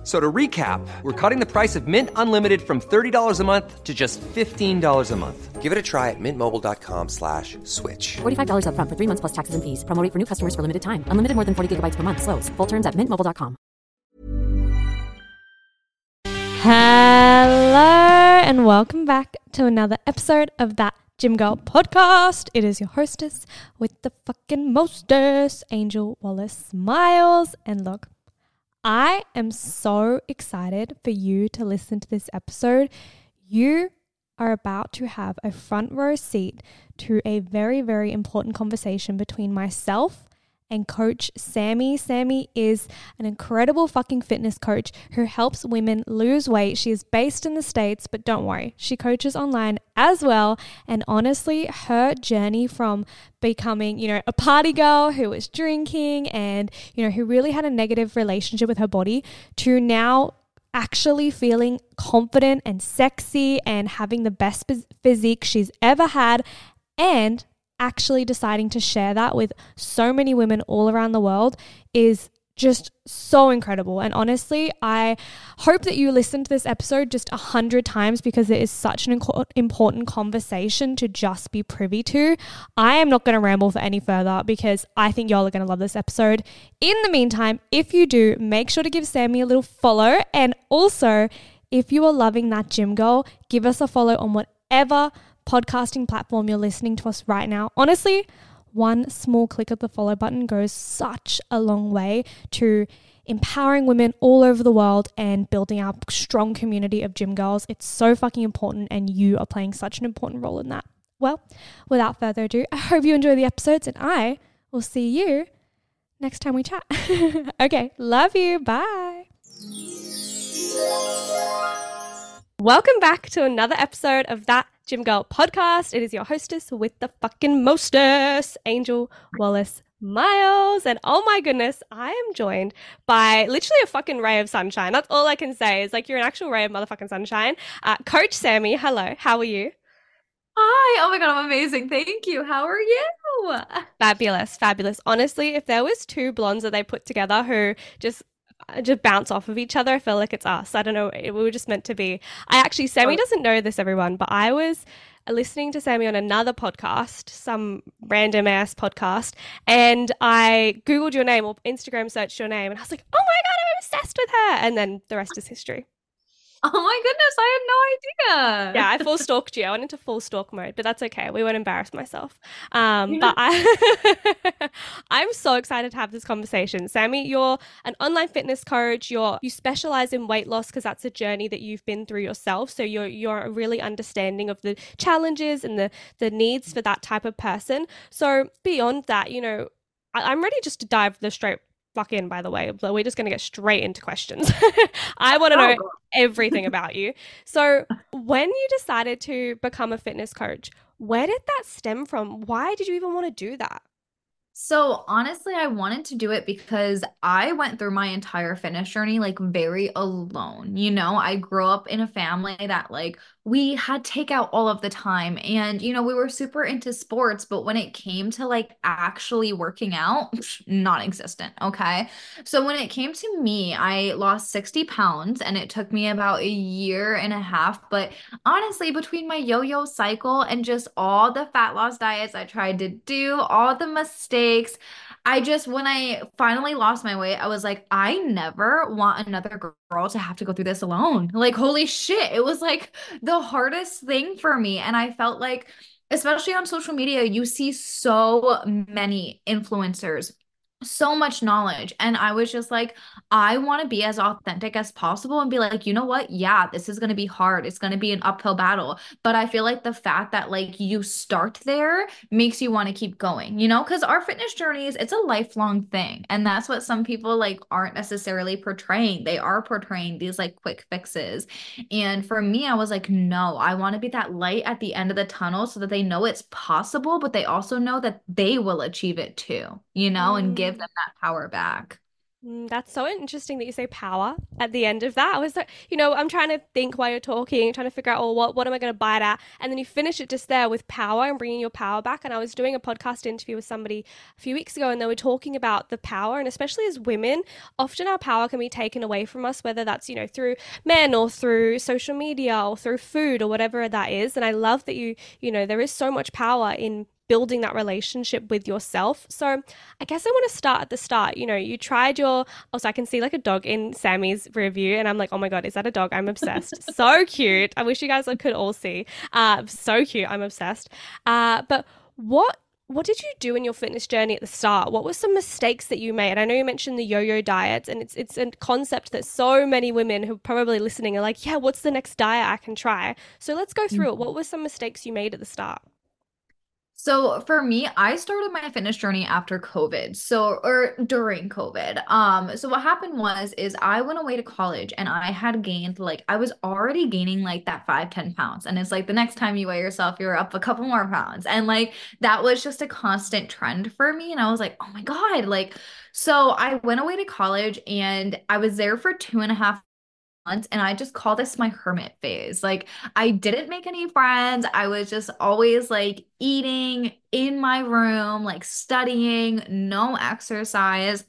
F- So to recap, we're cutting the price of Mint Unlimited from $30 a month to just $15 a month. Give it a try at mintmobile.com slash switch. $45 upfront for three months plus taxes and fees. Promo rate for new customers for limited time. Unlimited more than 40 gigabytes per month. Slows. Full terms at mintmobile.com. Hello, and welcome back to another episode of that Gym Girl podcast. It is your hostess with the fucking mostest, Angel Wallace Miles. And look, I am so excited for you to listen to this episode. You are about to have a front row seat to a very, very important conversation between myself and coach Sami. Sami is an incredible fucking fitness coach who helps women lose weight. She is based in the States, but don't worry, she coaches online as well. And honestly, her journey from becoming, you know, a party girl who was drinking and, you know, who really had a negative relationship with her body to now actually feeling confident and sexy and having the best phys- physique she's ever had and actually deciding to share that with so many women all around the world is just so incredible. And honestly, I hope that you listen to this episode just a hundred times because it is such an important conversation to just be privy to. I am not going to ramble for any further because I think y'all are going to love this episode. In the meantime, if you do, make sure to give Sami a little follow. And also, if you are loving that gym girl, give us a follow on whatever podcasting platform you're listening to us right now. Honestly, one small click of the follow button goes such a long way to empowering women all over the world and building our strong community of gym girls. It's so fucking important, and you are playing such an important role in that. Well, without further ado, I hope you enjoy the episodes, and I will see you next time we chat. okay, love you. Bye. Welcome back to another episode of that Gym Girl podcast. It is your hostess with the fucking mostest, Angel Wallace Miles. And oh my goodness, I am joined by literally a fucking ray of sunshine. That's all I can say is like you're an actual ray of motherfucking sunshine. Uh, Coach Sami, hello. How are you? Hi. Oh my God, I'm amazing. Thank you. How are you? Fabulous, fabulous. Honestly, if there was two blondes that they put together who just Uh, just bounce off of each other, I feel like it's us. I don't know. We were just meant to be. I actually, Sami Oh. doesn't know this, everyone, but I was listening to Sami on another podcast, some random ass podcast, and I Googled your name or Instagram searched your name, and I was like, oh my God, I'm obsessed with her. And then the rest is history. Oh my goodness, I had no idea. Yeah, I full stalked you. I went into full stalk mode, but that's okay. We won't embarrass myself. Um, but I, I'm so excited to have this conversation. Sami, you're an online fitness coach. You're you specialize in weight loss because that's a journey that you've been through yourself. So you're you're really understanding of the challenges and the the needs for that type of person. So beyond that, you know, I, I'm ready just to dive the straight fuck in, by the way. But we're just going to get straight into questions. I want to oh, know oh, everything about you. So, when you decided to become a fitness coach, where did that stem from? Why did you even want to do that? So honestly, I wanted to do it because I went through my entire fitness journey like very alone. You know, I grew up in a family that like we had takeout all of the time and you know we were super into sports but when it came to like actually working out non-existent okay? So when it came to me i lost 60 pounds and it took me about a year and a half but honestly between my yo-yo cycle and just all the fat loss diets i tried to do all the mistakes I just, when I finally lost my weight, I was like, I never want another girl to have to go through this alone. Like, holy shit. It was like the hardest thing for me. And I felt like, especially on social media, you see so many influencers so much knowledge and i was just like i want to be as authentic as possible and be like you know what? Yeah this is going to be hard. It's going to be an uphill battle. But i feel like the fact that like you start there makes you want to keep going you know? Because our fitness journeys it's a lifelong thing and that's what some people like aren't necessarily portraying. They are portraying these like quick fixes. And for me i was like no i want to be that light at the end of the tunnel so that they know it's possible but they also know that they will achieve it too you know? And give give them that power back. Mm, that's so interesting that you say power at the end of that. I was like, you know, I'm trying to think while you're talking, trying to figure out, oh, what, what am I going to bite at? And then you finish it just there with power and bringing your power back. And I was doing a podcast interview with somebody a few weeks ago, and they were talking about the power. And especially as women, often our power can be taken away from us, whether that's, you know, through men or through social media or through food or whatever that is. And I love that you, you know, there is so much power in building that relationship with yourself. So I guess I want to start at the start. You know, you tried your also I can see like a dog in Sami's review and I'm like, oh my god, is that a dog? I'm obsessed. so cute. I wish you guys could all see. Uh, so cute. I'm obsessed. Uh, but what what did you do in your fitness journey at the start? What were some mistakes that you made? I know you mentioned the yo-yo diets, and it's it's a concept that so many women who are probably listening are like, yeah, what's the next diet I can try? So let's go through it. What were some mistakes you made at the start? So for me, I started my fitness journey after COVID. So or during COVID. Um so what happened was is I went away to college and I had gained like I was already gaining like that five ten pounds. And it's like the next time you weigh yourself, you're up a couple more pounds. And like that was just a constant trend for me. And I was like, oh my God, like so I went away to college and I was there for two and a half months and I just call this my hermit phase. Like I didn't make any friends. I was just always like eating in my room, like studying, no exercise.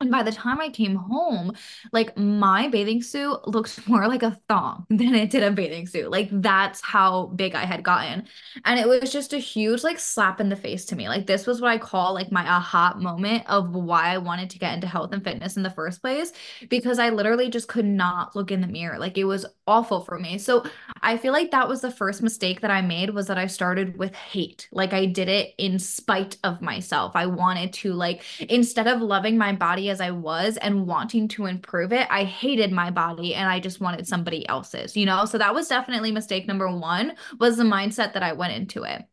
And by the time I came home, like my bathing suit looked more like a thong than it did a bathing suit. Like that's how big I had gotten. And it was just a huge like slap in the face to me. Like this was what I call like my aha moment of why I wanted to get into health and fitness in the first place because I literally just could not look in the mirror. Like it was awful for me. So I feel like that was the first mistake that I made was that I started with hate. Like I did it in spite of myself. I wanted to like instead of loving my body as I was and wanting to improve it, I hated my body and I just wanted somebody else's, you know? So that was definitely mistake number one was the mindset that I went into it.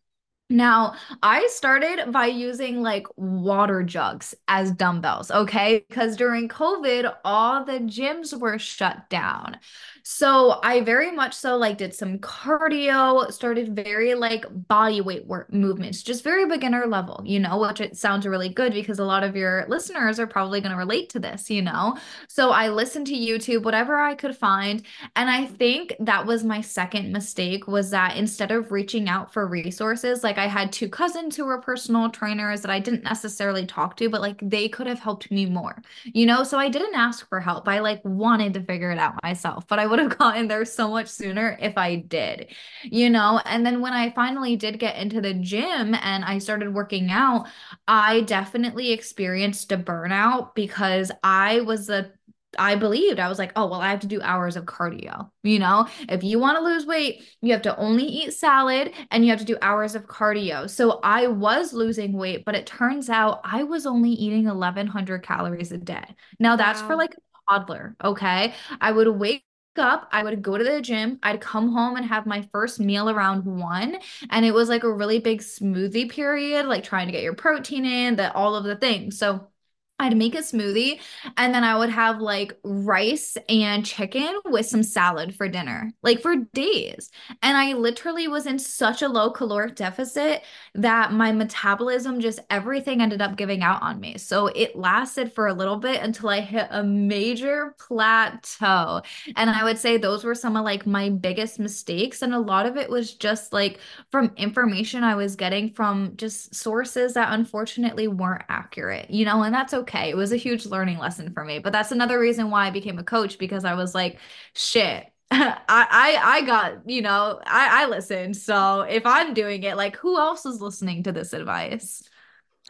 Now, I started by using like water jugs as dumbbells, okay? Because during COVID, all the gyms were shut down. So I very much so like did some cardio, started very like body weight work movements, just very beginner level, you know, which it sounds really good because a lot of your listeners are probably going to relate to this, you know. So I listened to YouTube, whatever I could find, and I think that was my second mistake was that instead of reaching out for resources, like I had two cousins who were personal trainers that I didn't necessarily talk to, but like they could have helped me more, you know. So I didn't ask for help. I like wanted to figure it out myself, but I would have gotten there so much sooner if I did, you know? And then when I finally did get into the gym and I started working out, I definitely experienced a burnout because I was the I believed I was like, oh, well, I have to do hours of cardio. You know, if you want to lose weight, you have to only eat salad and you have to do hours of cardio. So I was losing weight, but it turns out I was only eating 1100 calories a day. Now that's wow. for like a toddler. Okay. I would wake up, I would go to the gym, I'd come home and have my first meal around one. And it was like a really big smoothie period, like trying to get your protein in, that all of the things. So I'd make a smoothie and then I would have like rice and chicken with some salad for dinner, like for days. And I literally was in such a low caloric deficit that my metabolism, just everything ended up giving out on me. So it lasted for a little bit until I hit a major plateau. And I would say those were some of like my biggest mistakes. And a lot of it was just like from information I was getting from just sources that unfortunately weren't accurate, you know, and that's okay okay. It was a huge learning lesson for me. But that's another reason why I became a coach because I was like, shit, I, I I got, you know, I, I listened. So if I'm doing it, like who else is listening to this advice?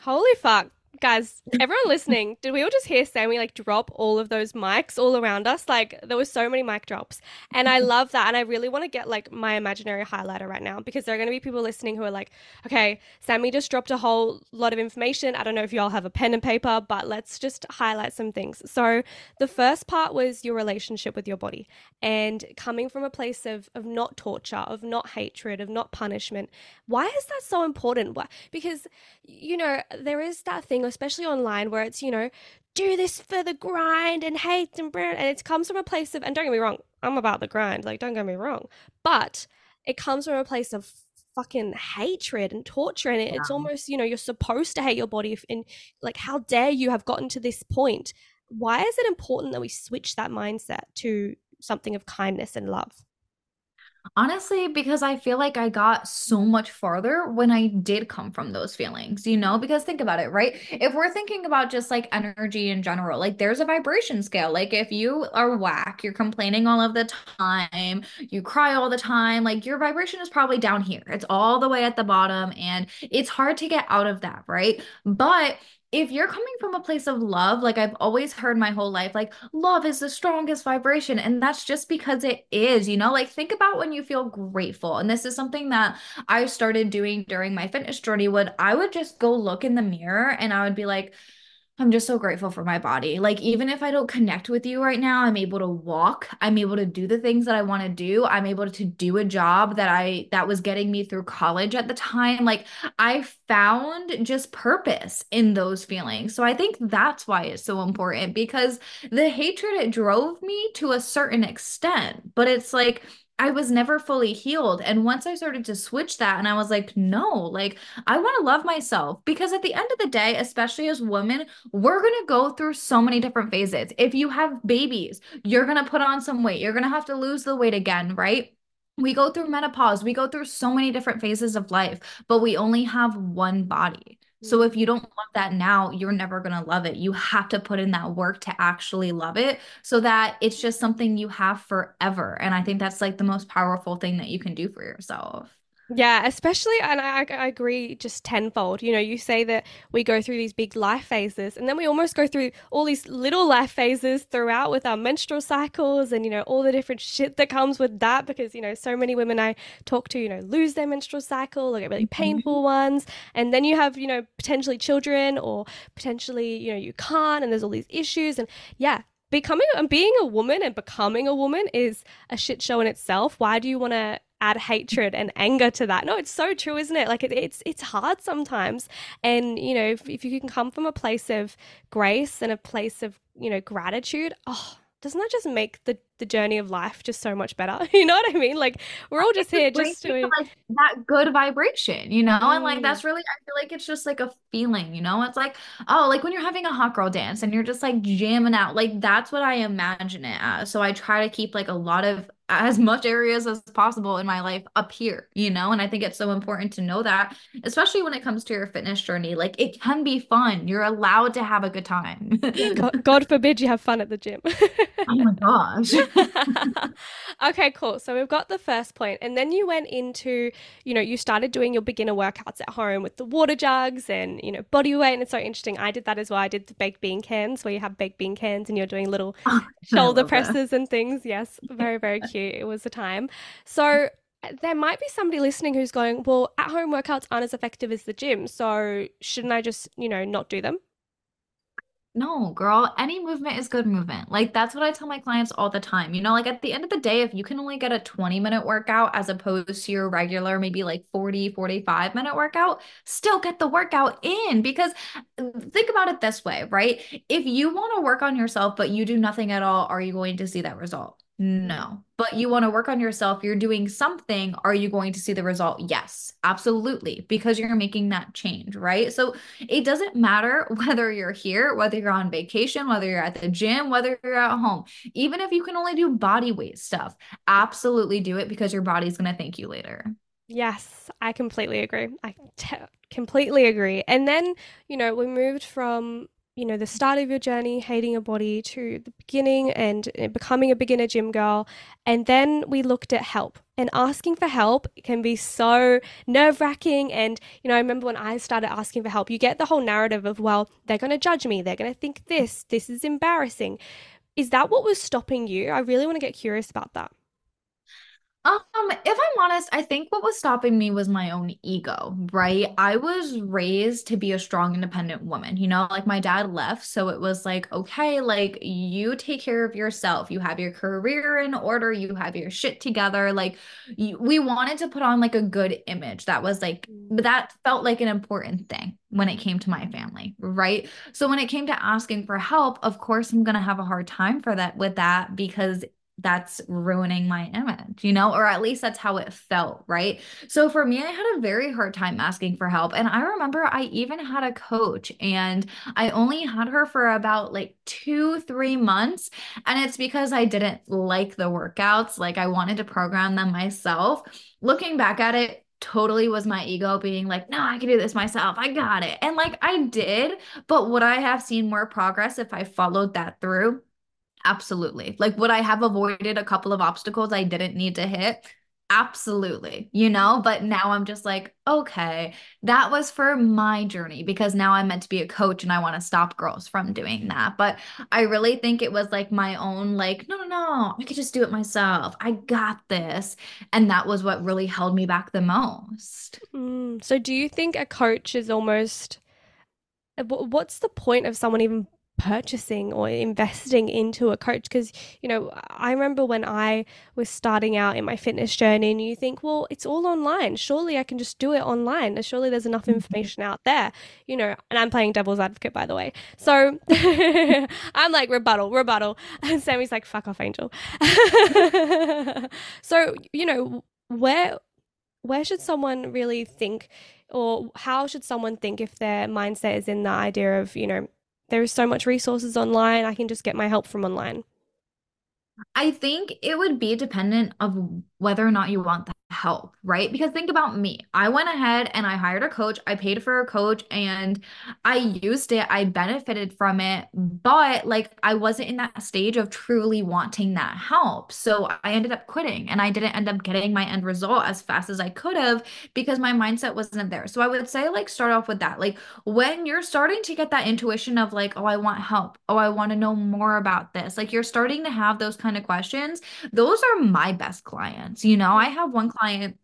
Holy fuck guys, everyone listening, did we all just hear Sami like drop all of those mics all around us? Like there was so many mic drops. And I love that. And I really want to get like my imaginary highlighter right now because there are going to be people listening who are like, okay, Sami just dropped a whole lot of information. I don't know if y'all have a pen and paper, but let's just highlight some things. So the first part was your relationship with your body and coming from a place of, of not torture, of not hatred, of not punishment. Why is that so important? Because, you know, there is that thing especially online, where it's, you know, do this for the grind and hate and brand. And it comes from a place of, and don't get me wrong, I'm about the grind, like, don't get me wrong. But it comes from a place of fucking hatred and torture and it, yeah. it's almost you know you're supposed to hate your body if, and like how dare you have gotten to this point why is it important that we switch that mindset to something of kindness and love Honestly, because I feel like I got so much farther when I did come from those feelings, you know? Because think about it, right? If we're thinking about just like energy in general, like there's a vibration scale. Like if you are whack, you're complaining all of the time, you cry all the time, like your vibration is probably down here. It's all the way at the bottom and it's hard to get out of that, right? But if you're coming from a place of love, like I've always heard my whole life, like love is the strongest vibration. And that's just because it is, you know, like think about when you feel grateful. And this is something that I started doing during my fitness journey. Would I would just go look in the mirror and I would be like, I'm just so grateful for my body. Like, even if I don't connect with you right now, I'm able to walk. I'm able to do the things that I want to do. I'm able to do a job that I, that was getting me through college at the time. Like, I found just purpose in those feelings. So I think that's why it's so important because the hatred, it drove me to a certain extent, but it's like, I was never fully healed. And once I started to switch that, and I was like, no, like I want to love myself because at the end of the day, especially as women, we're going to go through so many different phases. If you have babies, you're going to put on some weight, you're going to have to lose the weight again, right? We go through menopause, we go through so many different phases of life, but we only have one body. So if mm-hmm. you don't love that now, you're never going to love it. You have to put in that work to actually love it so that it's just something you have forever. And I think that's like the most powerful thing that you can do for yourself. Yeah, especially, and I, I agree just tenfold. You know, you say that we go through these big life phases, and then we almost go through all these little life phases throughout with our menstrual cycles and, you know, all the different shit that comes with that. Because, you know, so many women I talk to, you know, lose their menstrual cycle or get really mm-hmm. painful ones. And then you have, you know, potentially children or potentially, you know, you can't, and there's all these issues. And yeah, becoming and being a woman and becoming a woman is a shit show in itself. Why do you want to add hatred and anger to that. No, it's so true, isn't it? Like it, it's it's hard sometimes, and you know, if, if you can come from a place of grace and a place of you know gratitude, oh, doesn't that just make the the journey of life just so much better? You know what I mean? Like we're all just here just doing like that good vibration, you know? Mm. And like that's mm. really I feel like it's just like a feeling, you know? It's like, oh, like when you're having a hot girl dance and you're just like jamming out. Like that's what I imagine it as. So I try to keep like a lot of as much areas as possible in my life up here, you know? And I think it's so important to know that, especially when it comes to your fitness journey. Like it can be fun. You're allowed to have a good time. God, God forbid you have fun at the gym. oh my gosh. okay, cool. So we've got the first point, and then you went into, you know, you started doing your beginner workouts at home with the water jugs and you know body weight, and it's so interesting. I did that as well. I did the baked bean cans where you have baked bean cans and you're doing little oh, shoulder presses that. and things. Yes, very very cute It was a time. So there might be somebody listening who's going, well, at home workouts aren't as effective as the gym. So shouldn't I just, you know, not do them? No, girl, any movement is good movement. Like that's what I tell my clients all the time. You know, like at the end of the day, if you can only get a 20 minute workout as opposed to your regular, maybe like 40, 45 minute workout, still get the workout in because think about it this way, right? If you want to work on yourself, but you do nothing at all, are you going to see that result? No, but you want to work on yourself. You're doing something. Are you going to see the result? Yes, absolutely, because you're making that change, right? So it doesn't matter whether you're here, whether you're on vacation, whether you're at the gym, whether you're at home, even if you can only do body weight stuff, absolutely do it because your body's going to thank you later. Yes, I completely agree. I t- completely agree. And then, you know, we moved from you know the start of your journey hating your body to the beginning and becoming a beginner gym girl. And then we looked at help. And asking for help can be so nerve-wracking. And you know i remember when i started asking for help you get the whole narrative of well they're going to judge me. They're going to think this. This is embarrassing. Is that what was stopping you? I really want to get curious about that um, if I'm honest, I think what was stopping me was my own ego, right? I was raised to be a strong, independent woman. You know, like my dad left. So it was like, okay, like you take care of yourself. You have your career in order. You have your shit together. Like you, we wanted to put on like a good image that was like, but that felt like an important thing when it came to my family, right? So when it came to asking for help, of course, I'm going to have a hard time for that with that because that's ruining my image, you know, or at least that's how it felt, right? So for me, I had a very hard time asking for help. And I remember I even had a coach and I only had her for about like two, three months. And it's because I didn't like the workouts. Like I wanted to program them myself. Looking back at it, totally was my ego being like, no, I can do this myself. I got it. And like I did. But would I have seen more progress if I followed that through? Absolutely. Like, would I have avoided a couple of obstacles I didn't need to hit? Absolutely, you know, but now I'm just like, okay, that was for my journey because now I'm meant to be a coach and I want to stop girls from doing that. But I really think it was like my own, like, no, no, no, I could just do it myself. I got this. And that was what really held me back the most. Mm, so, do you think a coach is almost what's the point of someone even purchasing or investing into a coach because you know i remember when i was starting out in my fitness journey and you think well it's all online. Surely i can just do it online. Surely there's enough mm-hmm. information out there you know and i'm playing devil's advocate by the way. So i'm like rebuttal rebuttal. And Sami's like fuck off angel. So you know where where should someone really think or how should someone think if their mindset is in the idea of you know there's so much resources online. I can just get my help from online. I think it would be dependent of whether or not you want the help, right? Because think about me. I went ahead and I hired a coach. I paid for a coach and I used it. I benefited from it, but like I wasn't in that stage of truly wanting that help. So I ended up quitting and I didn't end up getting my end result as fast as I could have because my mindset wasn't there. So I would say like start off with that. Like when you're starting to get that intuition of like, oh, I want help. Oh, I want to know more about this. Like you're starting to have those kind of questions. Those are my best clients. You know, I have one client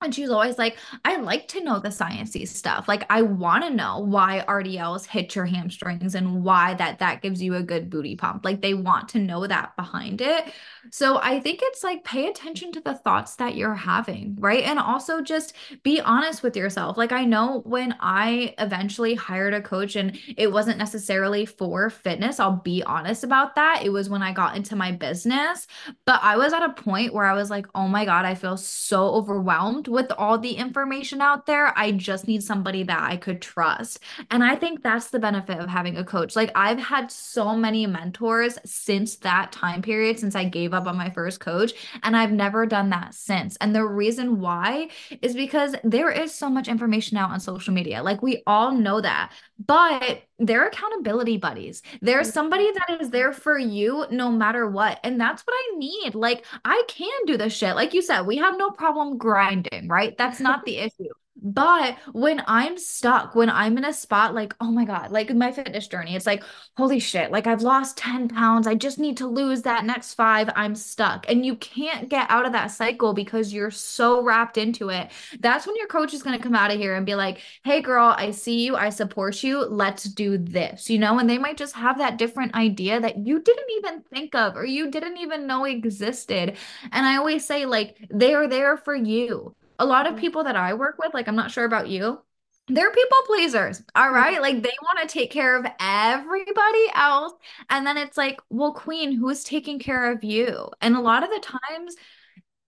and she's always like, I like to know the sciencey stuff. Like, I want to know why RDLs hit your hamstrings and why that that gives you a good booty pump. Like, they want to know that behind it. So I think it's like pay attention to the thoughts that you're having, right? And also just be honest with yourself. Like, I know when I eventually hired a coach and it wasn't necessarily for fitness, I'll be honest about that. It was when I got into my business, but I was at a point where I was like, oh my God, I feel so overwhelmed overwhelmed with all the information out there. I just need somebody that I could trust. And I think that's the benefit of having a coach. Like I've had so many mentors since that time period, since I gave up on my first coach, and I've never done that since. And the reason why is because there is so much information out on social media. Like we all know that. But they're accountability buddies. There's mm-hmm. somebody that is there for you no matter what. And that's what I need. Like, I can do this shit. Like you said, we have no problem grinding, right? That's not the issue. But when I'm stuck, when I'm in a spot like, oh my God, like my fitness journey, it's like, holy shit, like I've lost 10 pounds. I just need to lose that next five. I'm stuck. And you can't get out of that cycle because you're so wrapped into it. That's when your coach is going to come out of here and be like, hey, girl, I see you. I support you. Let's do this, you know? And they might just have that different idea that you didn't even think of or you didn't even know existed. And I always say, like, they are there for you a lot of mm-hmm. people that I work with, like I'm not sure about you, they're people pleasers. All mm-hmm. right. Like they want to take care of everybody else. And then it's like, well, queen, who's taking care of you? And a lot of the times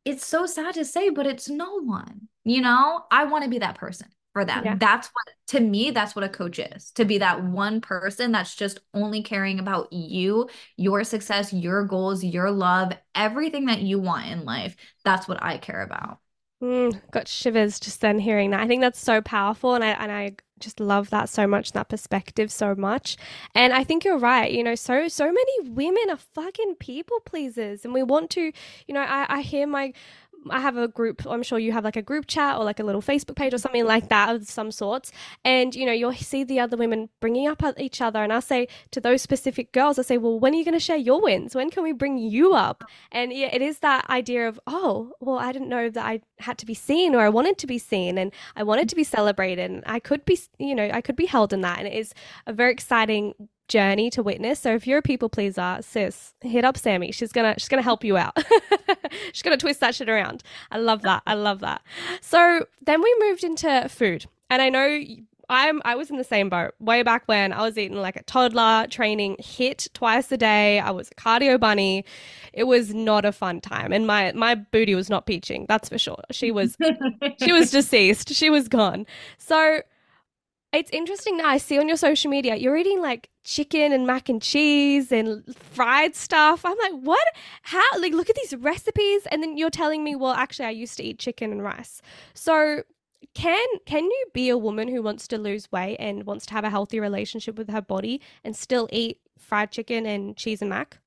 it's so sad to say, but it's no one. You know, I want to be that person for them. Yeah. That's what to me, that's what a coach is to be that one person that's just only caring about you, your success, your goals, your love, everything that you want in life. That's what I care about. Mm, got shivers just then hearing that. I think that's so powerful, and I and I just love that so much, that perspective so much. And I think you're right. You know, so so many women are fucking people pleasers, and we want to. You know, I I hear my I have a group, I'm sure you have like a group chat or like a little Facebook page or something like that of some sorts. And, you know, you'll see the other women bringing up each other. And I'll say to those specific girls, I say, well, when are you going to share your wins? When can we bring you up? And yeah, it is that idea of, oh, well, I didn't know that I had to be seen or I wanted to be seen and I wanted to be celebrated. And I could be, you know, I could be held in that. And it is a very exciting journey to witness. So if you're a people pleaser, sis, HIIT up Sami. She's gonna she's gonna help you out. she's gonna twist that shit around. I love that. I love that. So then we moved into food, and I know I'm I was in the same boat way back when I was eating like a toddler, training hit twice a day. I was a cardio bunny. It was not a fun time, and my my booty was not peaching. That's for sure. She was she was deceased. She was gone. So it's interesting now. I see on your social media you're eating like chicken and mac and cheese and fried stuff. I'm like, what? How? Like, look at these recipes, and then you're telling me, well, actually, I used to eat chicken and rice. So, can can you be a woman who wants to lose weight and wants to have a healthy relationship with her body and still eat fried chicken and cheese and mac?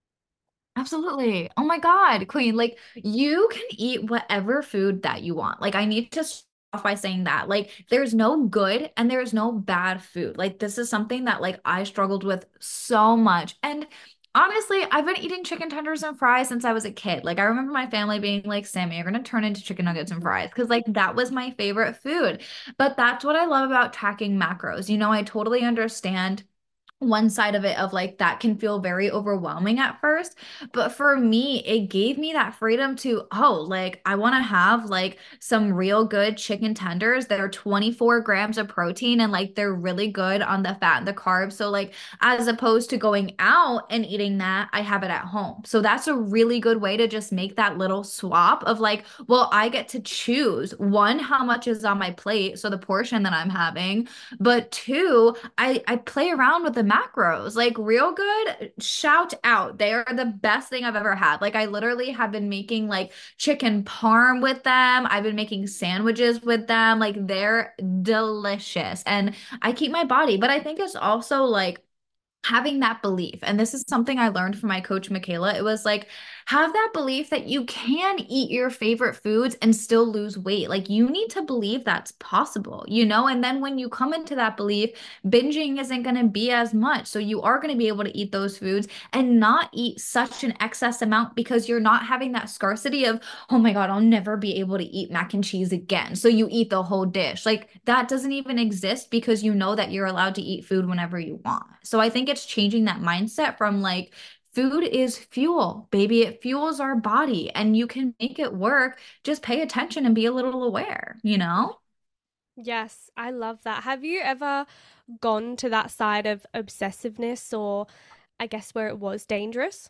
Absolutely. Oh my God, Queen. Like, you can eat whatever food that you want. Like, I need to by saying that. Like there's no good and there's no bad food. Like this is something that like I struggled with so much. And honestly, I've been eating chicken tenders and fries since I was a kid. Like I remember my family being like, "Sami, you're to turn into chicken nuggets and fries" cuz like that was my favorite food. But that's what I love about tracking macros. You know, I totally understand one side of it of like that can feel very overwhelming at first but for me it gave me that freedom to oh like i want to have like some real good chicken tenders that are 24 grams of protein and like they're really good on the fat and the carbs. So like as opposed to going out and eating that i have it at home. So that's a really good way to just make that little swap of like well i get to choose one how much is on my plate so the portion that i'm having but two i i play around with the macros. Like real good, shout out. They are the best thing I've ever had. Like I literally have been making like chicken parm with them. I've been making sandwiches with them. Like they're delicious. And I keep my body, but I think it's also like having that belief. And this is something I learned from my coach, Michaela. It was like, have that belief that you can eat your favorite foods and still lose weight. Like you need to believe that's possible, you know? And then when you come into that belief, binging isn't going to be as much. So you are going to be able to eat those foods and not eat such an excess amount because you're not having that scarcity of, oh my God, I'll never be able to eat mac and cheese again. So you eat the whole dish. Like that doesn't even exist because you know that you're allowed to eat food whenever you want. So I think it's changing that mindset from like, Food is fuel, baby. It fuels our body and you can make it work. Just pay attention and be a little aware, you know? Yes, I love that. Have you ever gone to that side of obsessiveness or I guess where it was dangerous?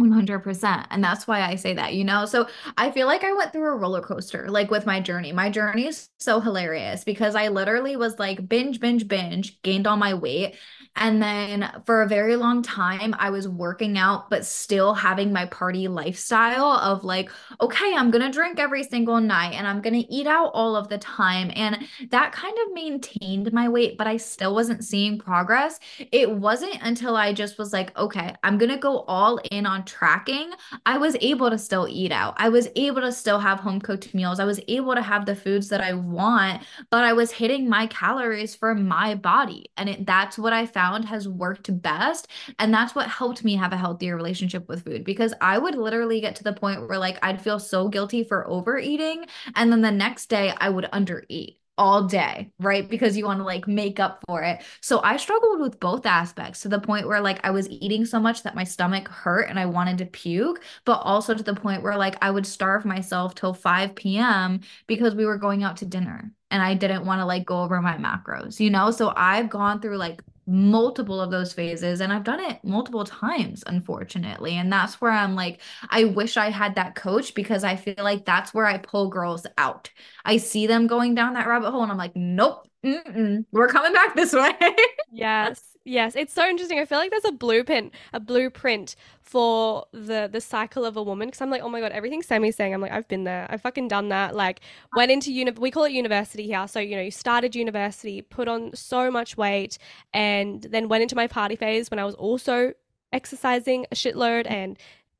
100%. And that's why I say that, you know? So I feel like I went through a roller coaster, like with my journey. My journey is so hilarious because I literally was like binge, binge, binge, gained all my weight. And then for a very long time, I was working out, but still having my party lifestyle of like, okay, I'm going to drink every single night and I'm going to eat out all of the time. And that kind of maintained my weight, but I still wasn't seeing progress. It wasn't until I just was like, okay, I'm going to go all in on tracking. I was able to still eat out. I was able to still have home cooked meals. I was able to have the foods that I want, but I was hitting my calories for my body. And it, that's what I found found has worked best. And that's what helped me have a healthier relationship with food because I would literally get to the point where like I'd feel so guilty for overeating. And then the next day I would undereat all day, right? Because you want to like make up for it. So I struggled with both aspects to the point where like I was eating so much that my stomach hurt and I wanted to puke, but also to the point where like I would starve myself till 5 p.m. because we were going out to dinner and I didn't want to like go over my macros, you know? So I've gone through like multiple of those phases and I've done it multiple times unfortunately and that's where I'm like I wish I had that coach because I feel like that's where I pull girls out. I see them going down that rabbit hole and I'm like nope we're coming back this way. yes. Yes, it's so interesting. I feel like there's a blueprint, a blueprint for the the cycle of a woman. Because I'm like, oh my god, everything Sami's saying, I'm like, I've been there. I've fucking done that. Like, went into uni. We call it university here. So you know, you started university, put on so much weight, and then went into my party phase when I was also exercising a shitload and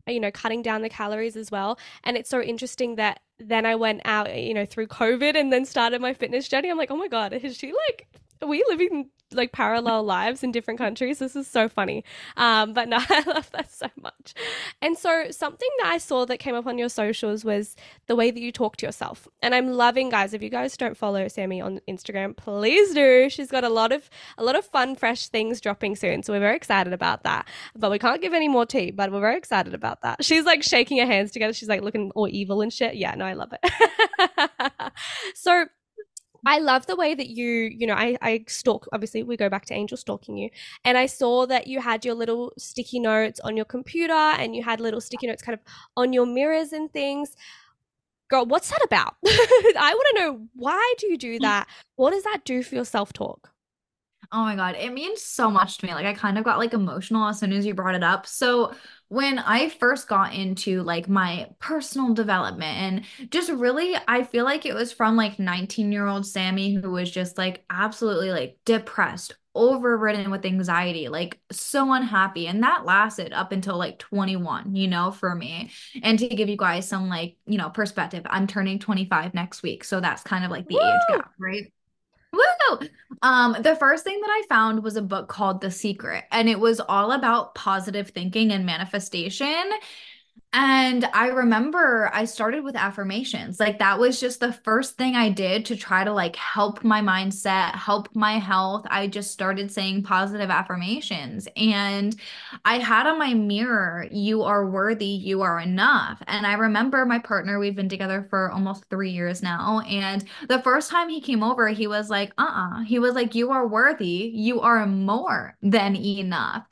you know cutting down the calories as well and it's so interesting that then i went out you know through covid and then started my fitness journey i'm like oh my god is she like are we living like parallel lives in different countries. This is so funny. Um, but no, I love that so much. And so something that I saw that came up on your socials was the way that you talk to yourself. And I'm loving, guys. If you guys don't follow Sami on Instagram, please do. She's got a lot of a lot of fun, fresh things dropping soon. So we're very excited about that. But we can't give any more tea. But we're very excited about that. She's like shaking her hands together. She's like looking all evil and shit. Yeah, no, I love it. so I love the way that you, you know, I, I stalk, obviously, we go back to Angel stalking you. And I saw that you had your little sticky notes on your computer and you had little sticky notes kind of on your mirrors and things. Girl, what's that about? I want to know why do you do mm. that? What does that do for your self talk? Oh my God, it means so much to me. Like, I kind of got like emotional as soon as you brought it up. So, when I first got into like my personal development and just really, I feel like it was from like 19 year old Sami who was just like absolutely like depressed, overridden with anxiety, like so unhappy. And that lasted up until like 21, you know, for me. And to give you guys some like, you know, perspective, I'm turning 25 next week. So that's kind of like the Woo! age gap, right? Woo! Um, the first thing that I found was a book called The Secret, and it was all about positive thinking and manifestation. And I remember I started with affirmations. Like that was just the first thing I did to try to like help my mindset, help my health. I just started saying positive affirmations. And I had on my mirror, you are worthy, you are enough. And I remember my partner, we've been together for almost 3 years now, and the first time he came over, he was like, "Uh-uh." He was like, "You are worthy. You are more than enough."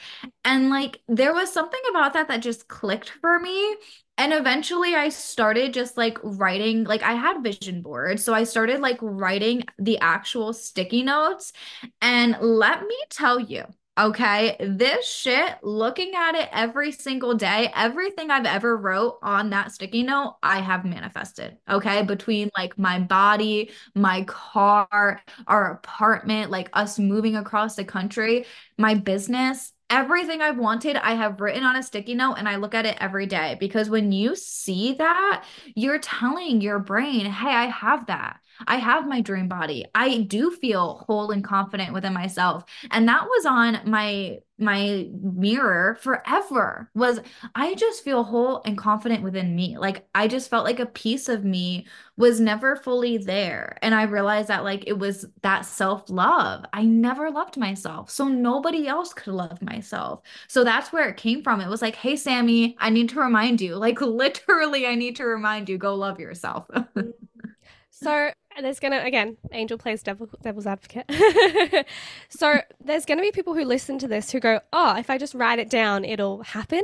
And like there was something about that that just clicked for me. And eventually I started just like writing, like I had vision boards. So I started like writing the actual sticky notes. And let me tell you, okay, this shit, looking at it every single day, everything I've ever wrote on that sticky note, I have manifested. Okay. Between like my body, my car, our apartment, like us moving across the country, my business, everything I've wanted, I have written on a sticky note and I look at it every day because when you see that, you're telling your brain, hey, I have that. I have my dream body. I do feel whole and confident within myself. And that was on my my mirror forever was I just feel whole and confident within me. Like I just felt like a piece of me was never fully there. And I realized that like it was that self-love. I never loved myself. So nobody else could love myself. So that's where it came from. It was like, "Hey Sami, I need to remind you. Like literally I need to remind you go love yourself." so there's gonna again angel plays devil, devil's advocate so there's gonna be people who listen to this who go oh if i just write it down it'll happen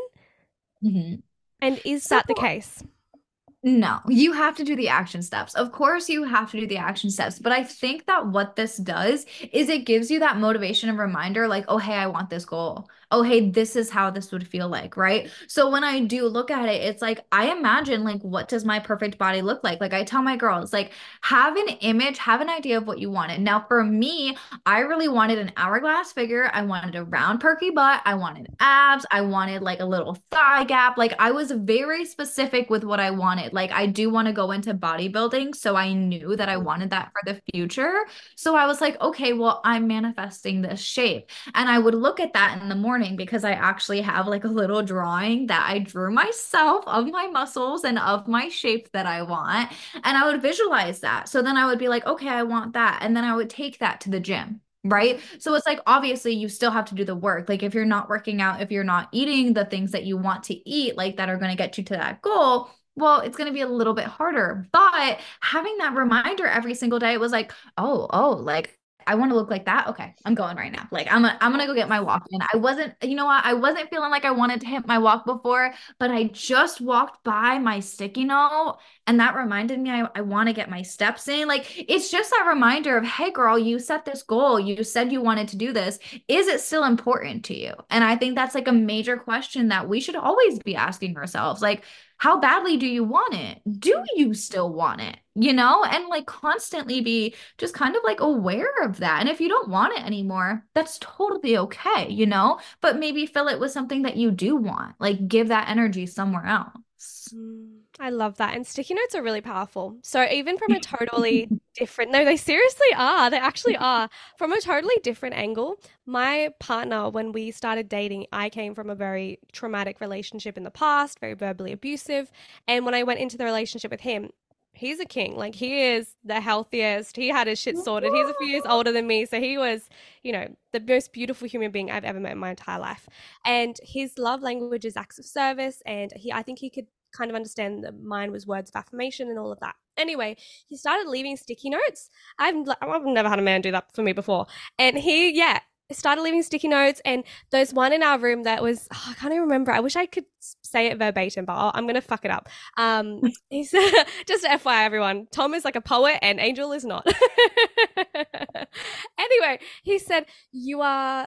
Mhm. And is that the case? No, you have to do the action steps. Of course, you have to do the action steps. But I think that what this does is it gives you that motivation and reminder like, oh, hey, I want this goal. Oh, hey, this is how this would feel like, right? So when I do look at it, it's like I imagine like what does my perfect body look like? Like I tell my girls, like have an image, have an idea of what you wanted. Now, for me, I really wanted an hourglass figure. I wanted a round perky butt. I wanted abs. I wanted like a little thigh gap. Like I was very specific with what I wanted. Like I do want to go into bodybuilding. So I knew that I mm-hmm. wanted that for the future. So I was like, okay, well, I'm manifesting this shape. And I would look at that in the morning because I actually have like a little drawing that I drew myself of my muscles and of my shape that I want. And I would visualize that. So then I would be like, okay, I want that. And then I would take that to the gym. Right. So it's like, obviously, you still have to do the work. Like, if you're not working out, if you're not eating the things that you want to eat, like that are going to get you to that goal, well, it's going to be a little bit harder. But having that reminder every single day, it was like, oh, oh, like I want to look like that. Okay, I'm going right now. Like I'm, a, I'm gonna go get my walk in. I wasn't, you know what? I wasn't feeling like I wanted to hit my walk before, but I just walked by my sticky note, and that reminded me I, I want to get my steps in. Like it's just that reminder of, hey, girl, you set this goal. You said you wanted to do this. Is it still important to you? And I think that's like a major question that we should always be asking ourselves. Like, how badly do you want it? Do you still want it? You know, and like constantly be just kind of like aware of that. And if you don't want it anymore, that's totally okay, you know, but maybe fill it with something that you do want, like give that energy somewhere else. Mm, I love that. And sticky notes are really powerful. So even from a totally different, no, they seriously are. They actually are. From a totally different angle, my partner, when we started dating, I came from a very traumatic relationship in the past, very verbally abusive. And when I went into the relationship with him, he's a king. Like he is the healthiest. He had his shit sorted. He's a few years older than me, so he was, you know, the most beautiful human being I've ever met in my entire life. And his love language is acts of service, and he, I think he could kind of understand that mine was words of affirmation and all of that. Anyway, he started leaving sticky notes. I've I've never had a man do that for me before, and he, yeah, started leaving sticky notes and there's one in our room that was oh, I can't even remember. I wish I could say it verbatim, but i am gonna fuck it up. Um, he's just FYI, everyone. Tom is like a poet and Angel is not. anyway, he said, "You are."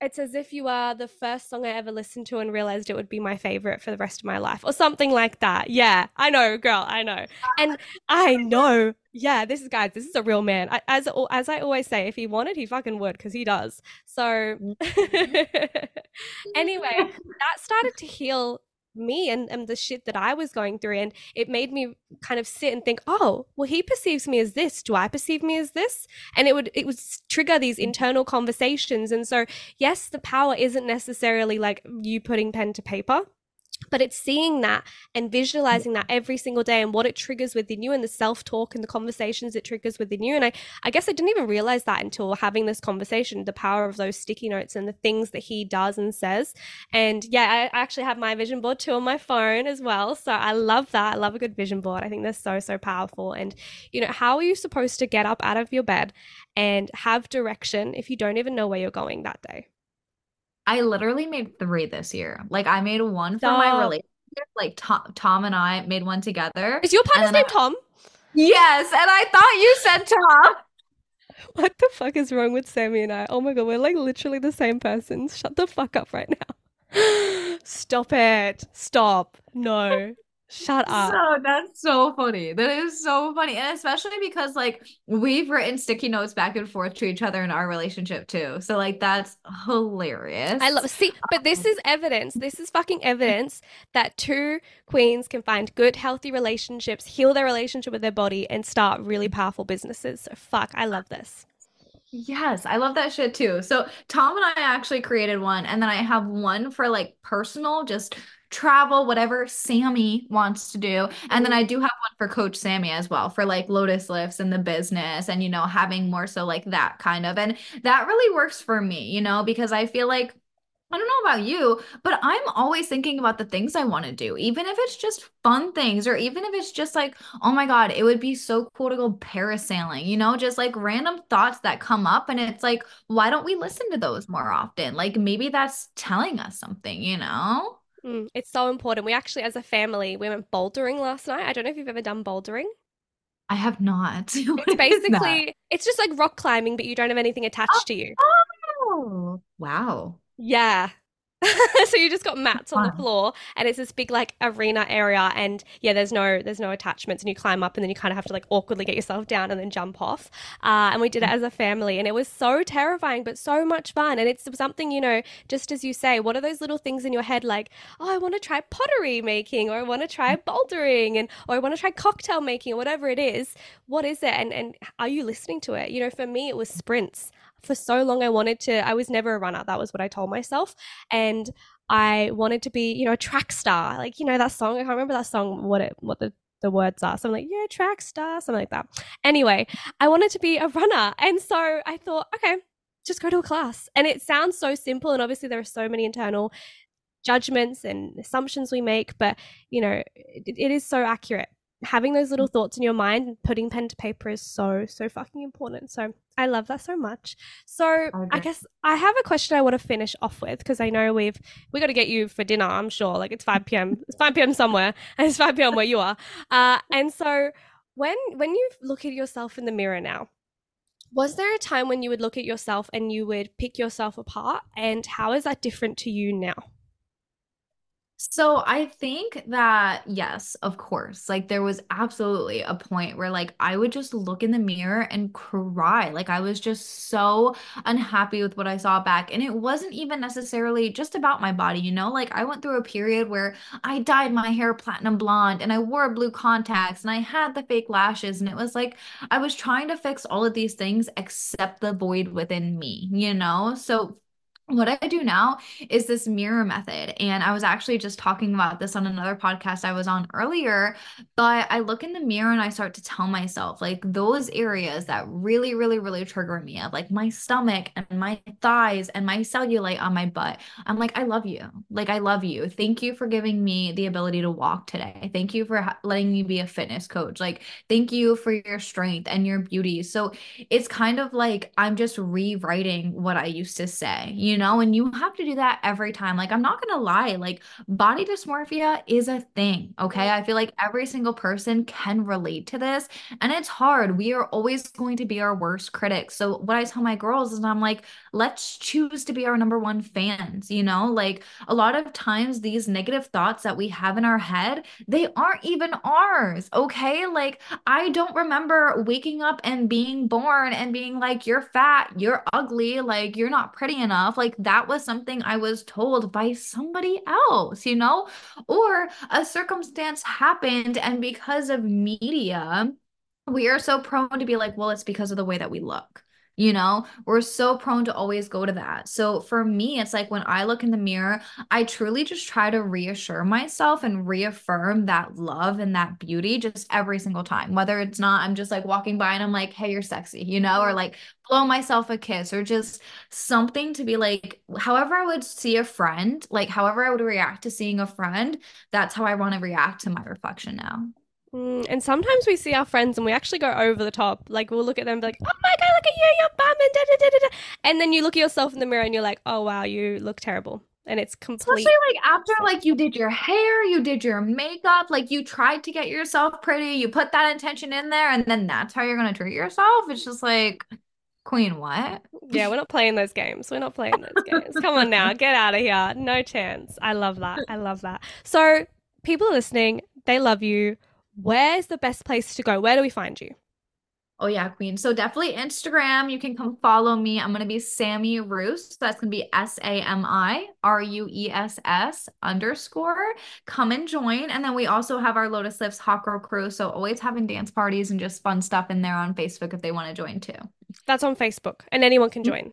It's as if you are the first song I ever listened to and realized it would be my favorite for the rest of my life, or something like that. Yeah, I know, girl, I know, ah, and I know. Yeah, this is guys. This is a real man. I, as as I always say, if he wanted, he fucking would, because he does. So mm. anyway, that started to heal me and, and the shit that I was going through. And it made me kind of sit and think, oh, well, he perceives me as this. Do I perceive me as this? And it would it would trigger these internal conversations. And so, yes, the power isn't necessarily like you putting pen to paper but it's seeing that and visualizing that every single day and what it triggers within you and the self-talk and the conversations it triggers within you. And i i guess i didn't even realize that until having this conversation the power of those sticky notes and the things that he does and says. And yeah i actually have my vision board too on my phone as well. So i love that. I love a good vision board. I think they're so so powerful. And you know how are you supposed to get up out of your bed and have direction if you don't even know where you're going that day I literally made three this year. Like I made one for my relationship. Like Tom, Tom and I made one together. Is your partner's name I, Tom? Yes, and I thought you said Tom. What the fuck is wrong with Sami and I? Oh my god, we're like literally the same person. Shut the fuck up right now. Stop it. Stop. No. Shut up. So that's so funny. That is so funny. And especially because like we've written sticky notes back and forth to each other in our relationship too. So like that's hilarious. I love see, but this is evidence. This is fucking evidence that two queens can find good, healthy relationships, heal their relationship with their body, and start really powerful businesses. So fuck, I love this. Yes, I love that shit too. So Tom and I actually created one, and then I have one for like personal, just travel, whatever Sami wants to do. And then mm-hmm. I do have one for Coach Sami as well for like Lotus lifts and the business and, you know, having more so like that kind of. And that really works for me, you know, because I feel like I don't know about you, but I'm always thinking about the things I want to do, even if it's just fun things, or even if it's just like, oh my God, it would be so cool to go parasailing, you know, just like random thoughts that come up. And it's like, why don't we listen to those more often? Like maybe that's telling us something, you know? Mm, it's so important. We actually, as a family, we went bouldering last night. I don't know if you've ever done bouldering. I have not. it's basically, it's just like rock climbing, but you don't have anything attached oh, to you. Oh, wow. Yeah. so you just got mats on the floor and it's this big like arena area and yeah there's no there's no attachments and you climb up and then you kind of have to like awkwardly get yourself down and then jump off. Uh, and we did it as a family and it was so terrifying but so much fun and it's something you know just as you say what are those little things in your head like oh i want to try pottery making or i want to try bouldering and or i want to try cocktail making or whatever it is what is it? And and are you listening to it? You know for me it was sprints for so long I wanted to I was never a runner that was what I told myself and I wanted to be you know a track star like you know that song I can't remember that song what it what the the words are. So I'm like, yeah, track star, something like that. Anyway, I wanted to be a runner. And so I thought, okay, just go to a class. And it sounds so simple. And obviously, there are so many internal judgments and assumptions we make, but you know, it, it is so accurate having those little mm. thoughts in your mind and putting pen to paper is so so fucking important so i love that so much. So okay. i guess i have a question i want to finish off with because i know we've we got to get you for dinner i'm sure. Like it's 5 p.m it's 5 p.m somewhere and it's 5 p.m where you are. Uh, and so when when you look at yourself in the mirror now was there a time when you would look at yourself and you would pick yourself apart? And how is that different to you now so I think that yes, of course. Like there was absolutely a point where like I would just look in the mirror and cry. Like I was just so unhappy with what I saw back. And it wasn't even necessarily just about my body, you know? Like I went through a period where I dyed my hair platinum blonde and I wore blue contacts and I had the fake lashes and it was like I was trying to fix all of these things except the void within me, you know? So what I do now is this mirror method. And I was actually just talking about this on another podcast I was on earlier. But I look in the mirror and I start to tell myself, like, those areas that really, really, really trigger me of like my stomach and my thighs and my cellulite on my butt. I'm like, I love you. Like, I love you. Thank you for giving me the ability to walk today. Thank you for letting me be a fitness coach. Like, thank you for your strength and your beauty. So it's kind of like I'm just rewriting what I used to say, you know, and you have to do that every time. Like, I'm not gonna lie, like, body dysmorphia is a thing. Okay. I feel like every single person can relate to this, and it's hard. We are always going to be our worst critics. So, what I tell my girls is, I'm like, let's choose to be our number one fans, you know? Like, a lot of times, these negative thoughts that we have in our head, they aren't even ours. Okay. Like, I don't remember waking up and being born and being like, you're fat, you're ugly, like, you're not pretty enough. Like, that was something I was told by somebody else, you know? Or a circumstance happened, and because of media, we are so prone to be like, well, it's because of the way that we look. You know, we're so prone to always go to that. So for me, it's like when I look in the mirror, I truly just try to reassure myself and reaffirm that love and that beauty just every single time. Whether it's not, I'm just like walking by and I'm like, hey, you're sexy, you know, or like blow myself a kiss or just something to be like, however I would see a friend, like however I would react to seeing a friend, that's how I want to react to my reflection now. Mm, and sometimes we see our friends and we actually go over the top. Like we'll look at them and be like, "Oh my god, look at you, you're bum," and da da da da. And then you look at yourself in the mirror and you're like, "Oh wow, you look terrible." And it's completely Especially like after like you did your hair, you did your makeup, like you tried to get yourself pretty, you put that intention in there, and then that's how you're gonna treat yourself. It's just like, Queen, what? Yeah, we're not playing those games. We're not playing those games. Come on now, get out of here. No chance. I love that. I love that. So people listening, they love you. Where's the best place to go? Where do we find you? Oh yeah, queen. So definitely Instagram. You can come follow me. I'm gonna be Sami Ruess. That's gonna be S A M I R U E S S underscore. Come and join. And then we also have our Lotus Lifts Girl Crew. So always having dance parties and just fun stuff in there on Facebook if they want to join too. That's on Facebook, and anyone can mm-hmm. join.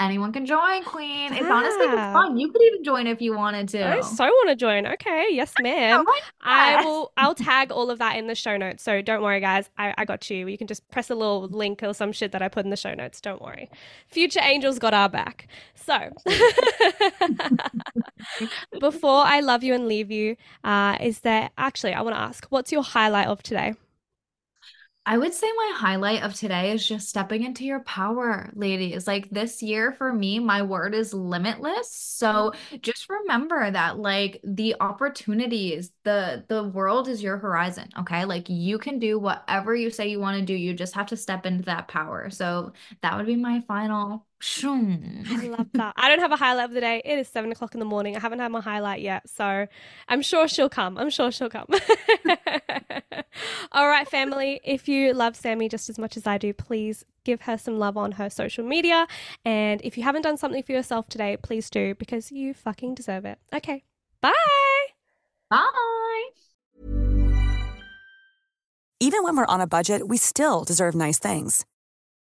Anyone can join, Queen. It's honestly it's fun. You could even join if you wanted to. I so want to join. Okay, yes, ma'am. I will. I'll tag all of that in the show notes. So don't worry, guys. I, I got you. You can just press a little link or some shit that I put in the show notes. Don't worry. Future Angels got our back. So before I love you and leave you, uh, is there actually? I want to ask, what's your highlight of today? I would say my highlight of today is just stepping into your power, ladies. Like this year for me, my word is limitless. So just remember that like the opportunities, the the world is your horizon, okay? Like you can do whatever you say you want to do. You just have to step into that power. So that would be my final I love that. I don't have a highlight of the day. It is seven o'clock in the morning. I haven't had my highlight yet. So I'm sure she'll come. I'm sure she'll come. All right, family. If you love Sami just as much as I do, please give her some love on her social media. And if you haven't done something for yourself today, please do because you fucking deserve it. Okay. Bye. Bye. Even when we're on a budget, we still deserve nice things.